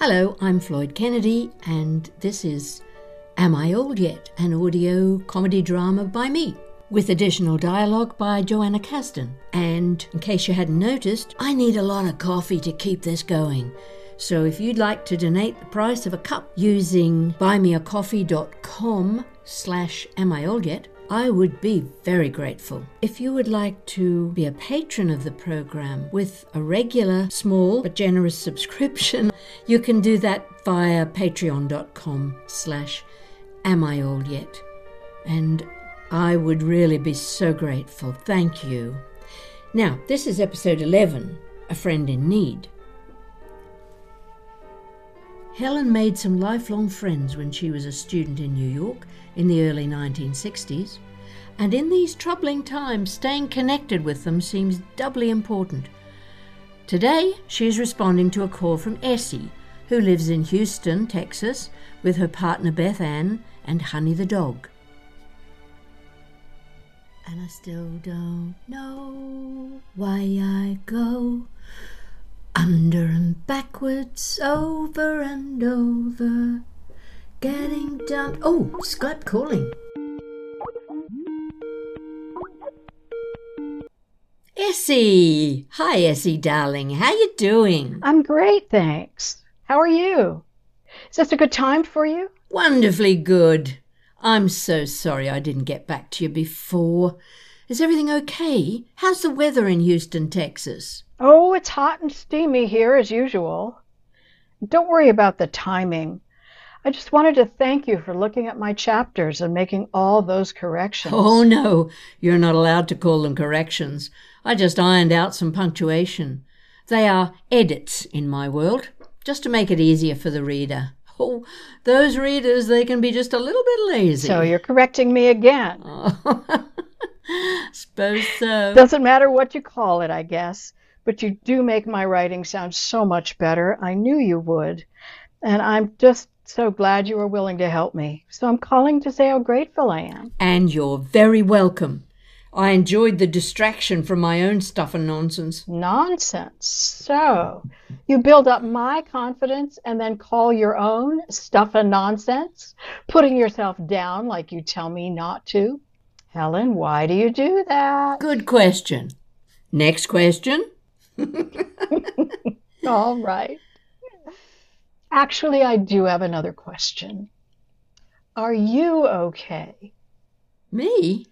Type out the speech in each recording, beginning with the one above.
Hello, I'm Floyd Kennedy, and this is Am I Old Yet? An audio comedy drama by me, with additional dialogue by Joanna Caston. And in case you hadn't noticed, I need a lot of coffee to keep this going. So if you'd like to donate the price of a cup using buymeacoffee.com slash am I old yet, I would be very grateful. If you would like to be a patron of the program with a regular, small but generous subscription, you can do that via patreon.com slash am I old yet? And I would really be so grateful. Thank you. Now, this is episode 11, A Friend in Need. Helen made some lifelong friends when she was a student in New York in the early 1960s, and in these troubling times, staying connected with them seems doubly important. Today, she is responding to a call from Essie, who lives in Houston, Texas, with her partner Beth Ann and Honey the dog. And I still don't know why I go under and backwards, over and over, getting done. Oh, Skype calling. Essie! Hi, Essie, darling. How you doing? I'm great, thanks. How are you? Is this a good time for you? Wonderfully good. I'm so sorry I didn't get back to you before. Is everything okay? How's the weather in Houston, Texas? Oh, it's hot and steamy here as usual. Don't worry about the timing. I just wanted to thank you for looking at my chapters and making all those corrections. Oh, no, you're not allowed to call them corrections. I just ironed out some punctuation. They are edits in my world, just to make it easier for the reader. Oh, those readers, they can be just a little bit lazy. So you're correcting me again. Oh, suppose so. Doesn't matter what you call it, I guess. But you do make my writing sound so much better. I knew you would. And I'm just so glad you were willing to help me. So I'm calling to say how grateful I am. And you're very welcome. I enjoyed the distraction from my own stuff and nonsense. Nonsense. So you build up my confidence and then call your own stuff and nonsense, putting yourself down like you tell me not to. Helen, why do you do that? Good question. Next question. All right. Actually, I do have another question. Are you okay? Me?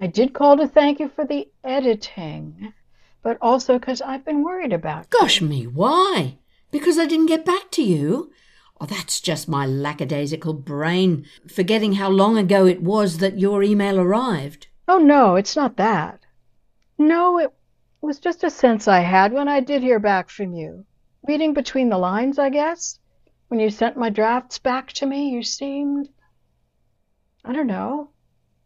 I did call to thank you for the editing, but also because I've been worried about you. Gosh me, why? Because I didn't get back to you? Oh, that's just my lackadaisical brain forgetting how long ago it was that your email arrived. Oh, no, it's not that. No, it was just a sense I had when I did hear back from you. Reading between the lines, I guess. When you sent my drafts back to me, you seemed, I don't know,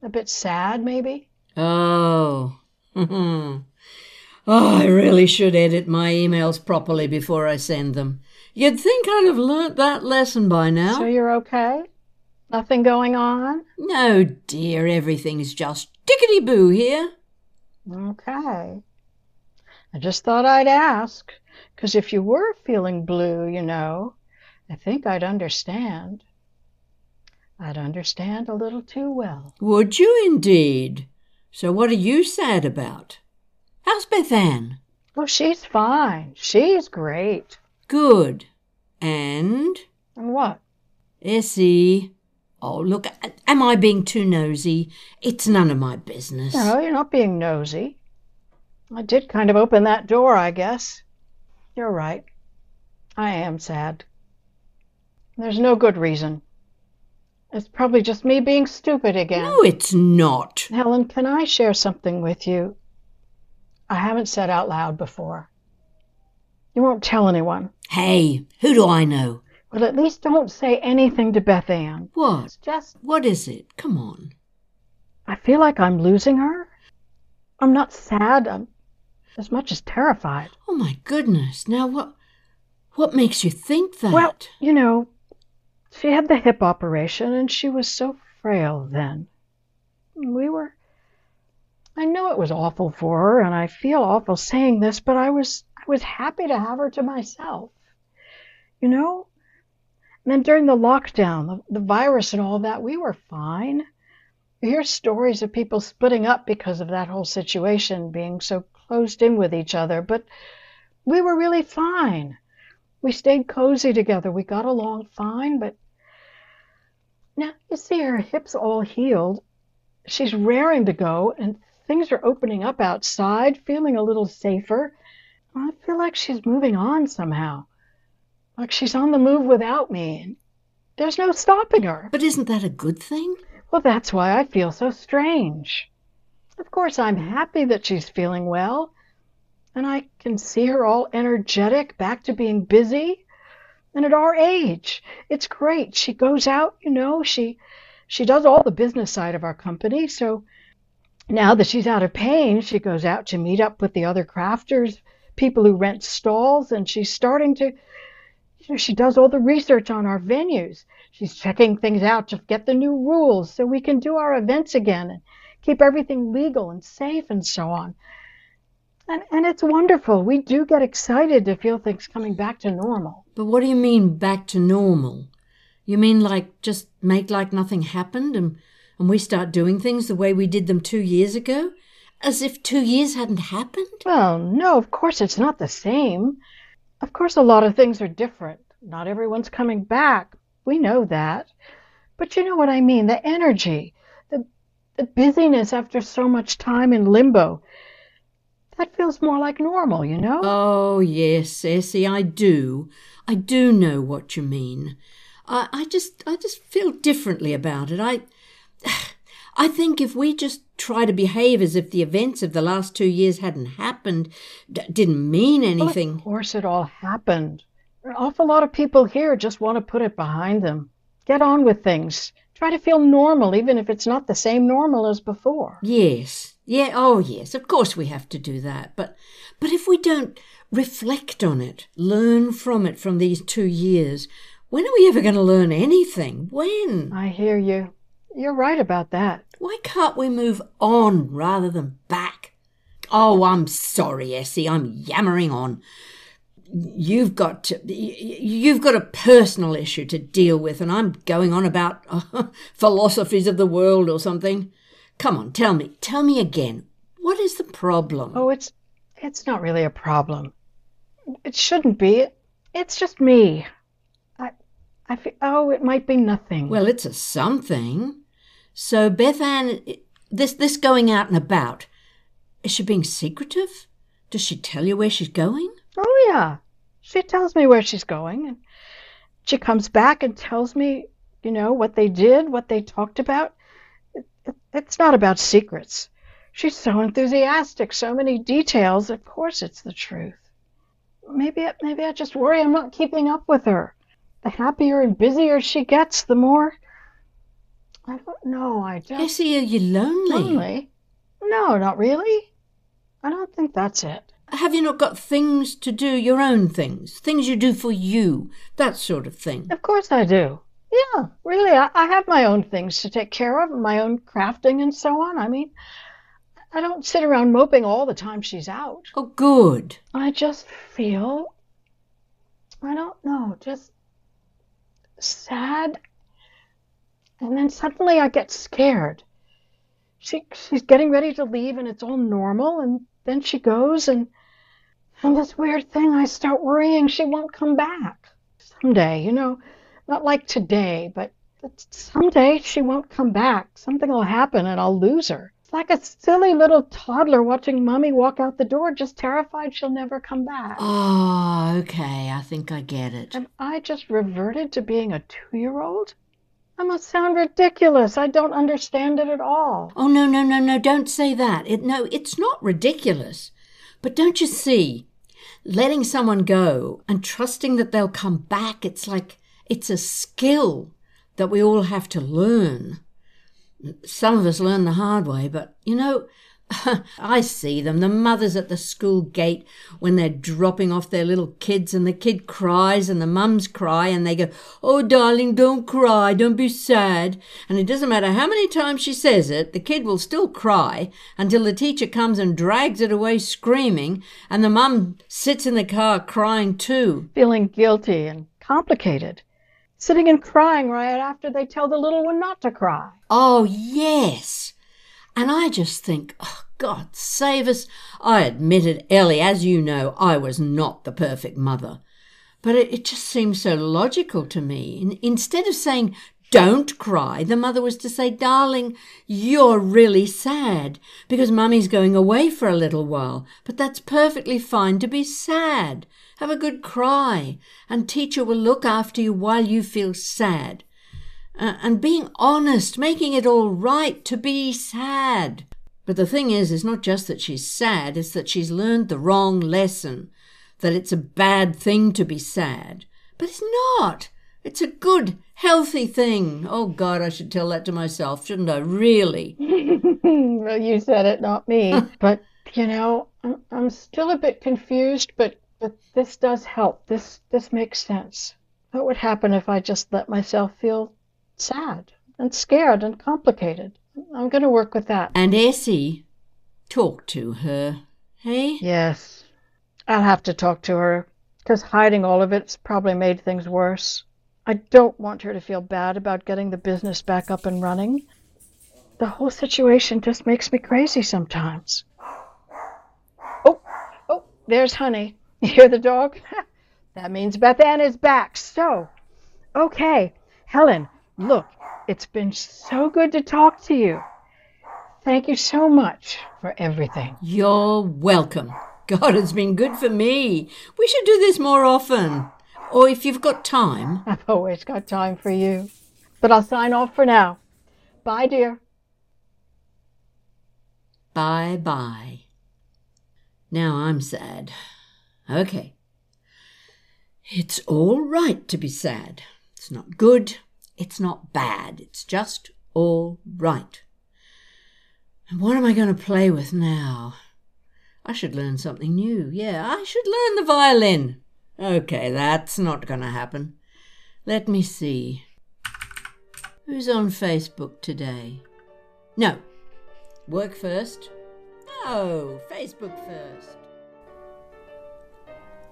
a bit sad, maybe. Oh. oh, I really should edit my emails properly before I send them. You'd think I'd have learnt that lesson by now. So you're okay? Nothing going on? No, dear, everything's just tickety boo here. Okay. I just thought I'd ask, 'cause if you were feeling blue, you know, I think I'd understand. I'd understand a little too well. Would you indeed? So what are you sad about? How's Beth Ann? Oh, she's fine. She's great. Good. And? And what? Essie. Oh, look, am I being too nosy? It's none of my business. No, you're not being nosy. I did kind of open that door, I guess. You're right. I am sad. There's no good reason. It's probably just me being stupid again. No, it's not. Helen, can I share something with you? I haven't said out loud before. You won't tell anyone. Hey, who do I know? Well, at least don't say anything to Beth Ann. What? It's just, What is it? Come on. I feel like I'm losing her. I'm not sad. I'm as much as terrified. Oh my goodness. Now what what makes you think that? Well, you know, she had the hip operation and she was so frail then. We were. I know it was awful for her, and I feel awful saying this, but I was I was happy to have her to myself. You know, And then during the lockdown, the, the virus and all that, we were fine. You hear stories of people splitting up because of that whole situation, being so closed in with each other, but we were really fine. We stayed cozy together. We got along fine, but now you see her hips all healed. She's raring to go, and things are opening up outside, feeling a little safer. I feel like she's moving on somehow, like she's on the move without me. There's no stopping her. But isn't that a good thing? Well, that's why I feel so strange. Of course, I'm happy that she's feeling well, and I can see her all energetic, back to being busy. And at our age, it's great. She goes out, you know, she she does all the business side of our company. So now that she's out of pain, she goes out to meet up with the other crafters, people who rent stalls, and she's starting to she does all the research on our venues. She's checking things out to get the new rules so we can do our events again and keep everything legal and safe and so on. And, and it's wonderful. We do get excited to feel things coming back to normal. But what do you mean back to normal? You mean like just make like nothing happened and, and we start doing things the way we did them two years ago? As if two years hadn't happened? Well, no, of course it's not the same. Of course, a lot of things are different. Not everyone's coming back. We know that. But you know what I mean the energy, the, the busyness after so much time in limbo. That feels more like normal, you know? Oh, yes, Essie, I do. I do know what you mean. I, I just I just feel differently about it. I I think if we just try to behave as if the events of the last two years hadn't happened, d- didn't mean anything. Well, of course, it all happened. An awful lot of people here just want to put it behind them. Get on with things. Try to feel normal, even if it's not the same normal as before. Yes. Yeah, oh yes, of course we have to do that. But but if we don't reflect on it, learn from it from these two years, when are we ever going to learn anything? When? I hear you. You're right about that. Why can't we move on rather than back? Oh, I'm sorry, Essie. I'm yammering on. You've got to, you've got a personal issue to deal with, and I'm going on about uh, philosophies of the world or something. Come on, tell me, tell me again. What is the problem? Oh, it's it's not really a problem. It shouldn't be. It's just me. I I feel, oh, it might be nothing. Well, it's a something. So, Beth Ann, this this going out and about, is she being secretive? Does she tell you where she's going? Oh yeah, she tells me where she's going, and she comes back and tells me, you know, what they did, what they talked about. It, it, it's not about secrets. She's so enthusiastic, so many details. Of course, it's the truth. Maybe, maybe I just worry I'm not keeping up with her. The happier and busier she gets, the more. I don't know. I just. Essie, are you lonely? Lonely? No, not really. I don't think that's it. Have you not got things to do, your own things? Things you do for you, that sort of thing? Of course I do. Yeah, really. I, I have my own things to take care of, my own crafting and so on. I mean, I don't sit around moping all the time she's out. Oh, good. I just feel, I don't know, just sad. And then suddenly I get scared. She, she's getting ready to leave and it's all normal. And then she goes and, and this weird thing, I start worrying she won't come back. Someday, you know, not like today, but, someday she won't come back. Something will happen and I'll lose her. It's like a silly little toddler watching mommy walk out the door, just terrified she'll never come back. Oh, okay. I think I get it. Am I just reverted to being a two year old? I must sound ridiculous. I don't understand it at all. Oh, no, no, no, no. Don't say that. It, no, it's not ridiculous. But don't you see? Letting someone go and trusting that they'll come back, it's like it's a skill that we all have to learn. Some of us learn the hard way, but you know, I see them, the mothers at the school gate when they're dropping off their little kids, and the kid cries, and the mums cry, and they go, Oh, darling, don't cry, don't be sad. And it doesn't matter how many times she says it, the kid will still cry until the teacher comes and drags it away screaming, and the mum sits in the car crying too. Feeling guilty and complicated. sitting and crying right after they tell the little one not to cry. Oh, yes. And I just think, oh, God save us. I admitted, Ellie, as you know, I was not the perfect mother. But it, it just seems so logical to me. In, instead of saying, don't cry, the mother was to say, darling, you're really sad because mummy's going away for a little while. But that's perfectly fine to be sad. Have a good cry, and teacher will look after you while you feel sad. Uh, and being honest, making it all right to be sad. But the thing is, it's not just that she's sad, it's that she's learned the wrong lesson, that it's a bad thing to be sad. But it's not. It's a good, healthy thing. Oh, God, I should tell that to myself, shouldn't I? Really? well, you said it, not me. but, you know, I'm still a bit confused, but, but this does help. This, this makes sense. What would happen if I just let myself feel sad and scared and complicated? I'm going to work with that. And Essie, talk to her, hey? Yes. I'll have to talk to her, because hiding all of it's probably made things worse. I don't want her to feel bad about getting the business back up and running. The whole situation just makes me crazy sometimes. Oh, oh, there's Honey. You hear the dog? that means Beth Ann is back. So, okay, Helen, look, it's been so good to talk to you. Thank you so much for everything. You're welcome. God, it's been good for me. We should do this more often. Or if you've got time. I've always got time for you. But I'll sign off for now. Bye, dear. Bye bye. Now I'm sad. Okay. It's all right to be sad. It's not good. It's not bad, it's just all right. And what am I going to play with now? I should learn something new. Yeah, I should learn the violin. Okay, that's not going to happen. Let me see. Who's on Facebook today? No. Work first? No, Facebook first.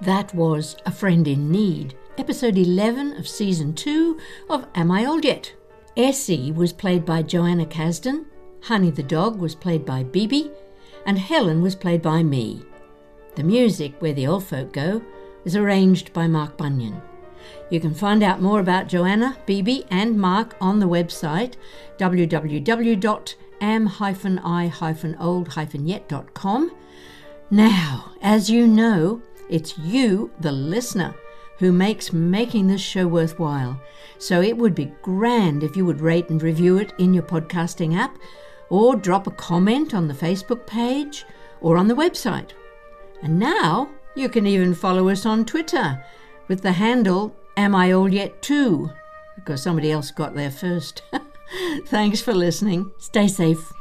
That was A Friend in Need episode 11 of season 2 of Am I Old Yet? Essie was played by Joanna Kasdan, Honey the dog was played by Bibi, and Helen was played by me. The music, Where the Old Folk Go, is arranged by Mark Bunyan. You can find out more about Joanna, Bibi, and Mark on the website www.am-i-old-yet.com. Now, as you know, it's you, the listener, who makes making this show worthwhile. So it would be grand if you would rate and review it in your podcasting app, or drop a comment on the Facebook page or on the website. And now you can even follow us on Twitter with the handle Am I Old Yet Too? Because somebody else got there first. Thanks for listening. Stay safe.